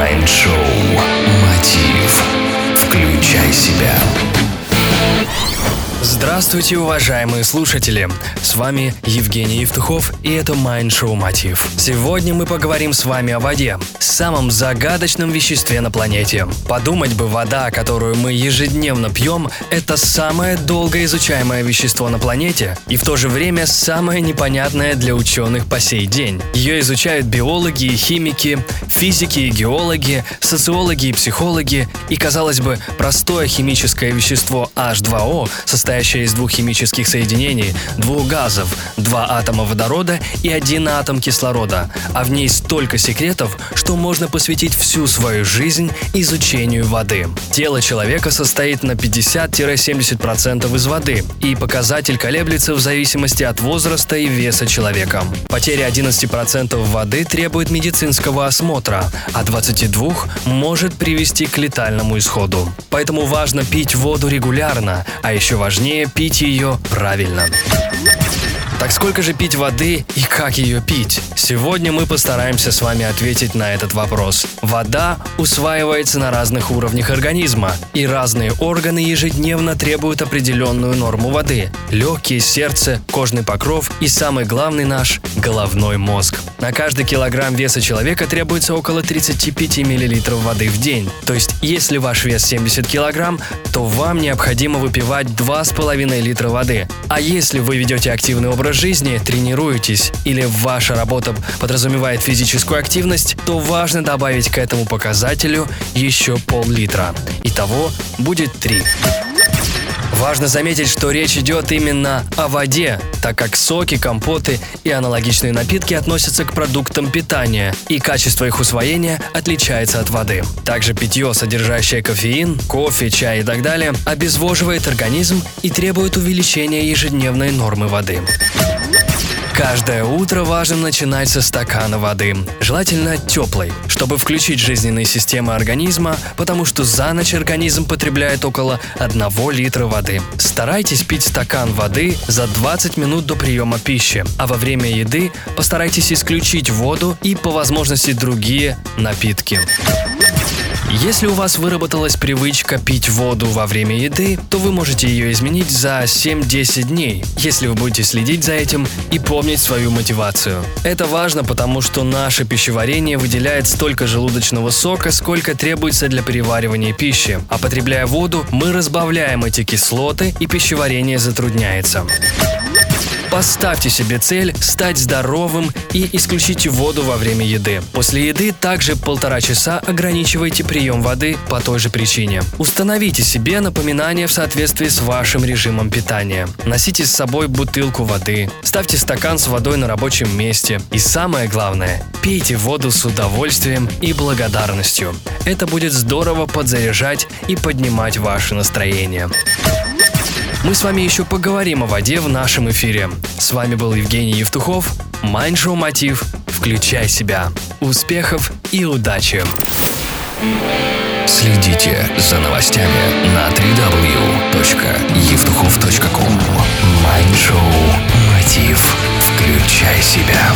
Майнд-шоу «Мотив». Включай себя. Здравствуйте, уважаемые слушатели! С вами Евгений Евтухов, и это Mind Show Мотив. Сегодня мы поговорим с вами о воде, самом загадочном веществе на планете. Подумать бы, вода, которую мы ежедневно пьем, это самое долго изучаемое вещество на планете, и в то же время самое непонятное для ученых по сей день. Ее изучают биологи и химики, физики и геологи, социологи и психологи, и, казалось бы, простое химическое вещество H2O состоит состоящая из двух химических соединений, двух газов, два атома водорода и один атом кислорода, а в ней столько секретов, что можно посвятить всю свою жизнь изучению воды. Тело человека состоит на 50-70% из воды, и показатель колеблется в зависимости от возраста и веса человека. Потеря 11% воды требует медицинского осмотра, а 22 может привести к летальному исходу. Поэтому важно пить воду регулярно, а еще важнее пить ее правильно. Так сколько же пить воды и как ее пить? Сегодня мы постараемся с вами ответить на этот вопрос. Вода усваивается на разных уровнях организма, и разные органы ежедневно требуют определенную норму воды. Легкие, сердце, кожный покров и самый главный наш – головной мозг. На каждый килограмм веса человека требуется около 35 мл воды в день. То есть, если ваш вес 70 килограмм, то вам необходимо выпивать 2,5 литра воды. А если вы ведете активный образ образ жизни, тренируетесь или ваша работа подразумевает физическую активность, то важно добавить к этому показателю еще пол-литра. Итого будет 3. Важно заметить, что речь идет именно о воде, так как соки, компоты и аналогичные напитки относятся к продуктам питания, и качество их усвоения отличается от воды. Также питье, содержащее кофеин, кофе, чай и так далее, обезвоживает организм и требует увеличения ежедневной нормы воды. Каждое утро важно начинать со стакана воды, желательно теплой, чтобы включить жизненные системы организма, потому что за ночь организм потребляет около 1 литра воды. Старайтесь пить стакан воды за 20 минут до приема пищи, а во время еды постарайтесь исключить воду и по возможности другие напитки. Если у вас выработалась привычка пить воду во время еды, то вы можете ее изменить за 7-10 дней, если вы будете следить за этим и помнить свою мотивацию. Это важно, потому что наше пищеварение выделяет столько желудочного сока, сколько требуется для переваривания пищи, а потребляя воду, мы разбавляем эти кислоты и пищеварение затрудняется. Поставьте себе цель стать здоровым и исключите воду во время еды. После еды также полтора часа ограничивайте прием воды по той же причине. Установите себе напоминание в соответствии с вашим режимом питания. Носите с собой бутылку воды. Ставьте стакан с водой на рабочем месте. И самое главное, пейте воду с удовольствием и благодарностью. Это будет здорово подзаряжать и поднимать ваше настроение. Мы с вами еще поговорим о воде в нашем эфире. С вами был Евгений Евтухов. Майндшоу Мотив. Включай себя. Успехов и удачи! Следите за новостями на www.evtuhov.com Майндшоу Мотив. Включай себя.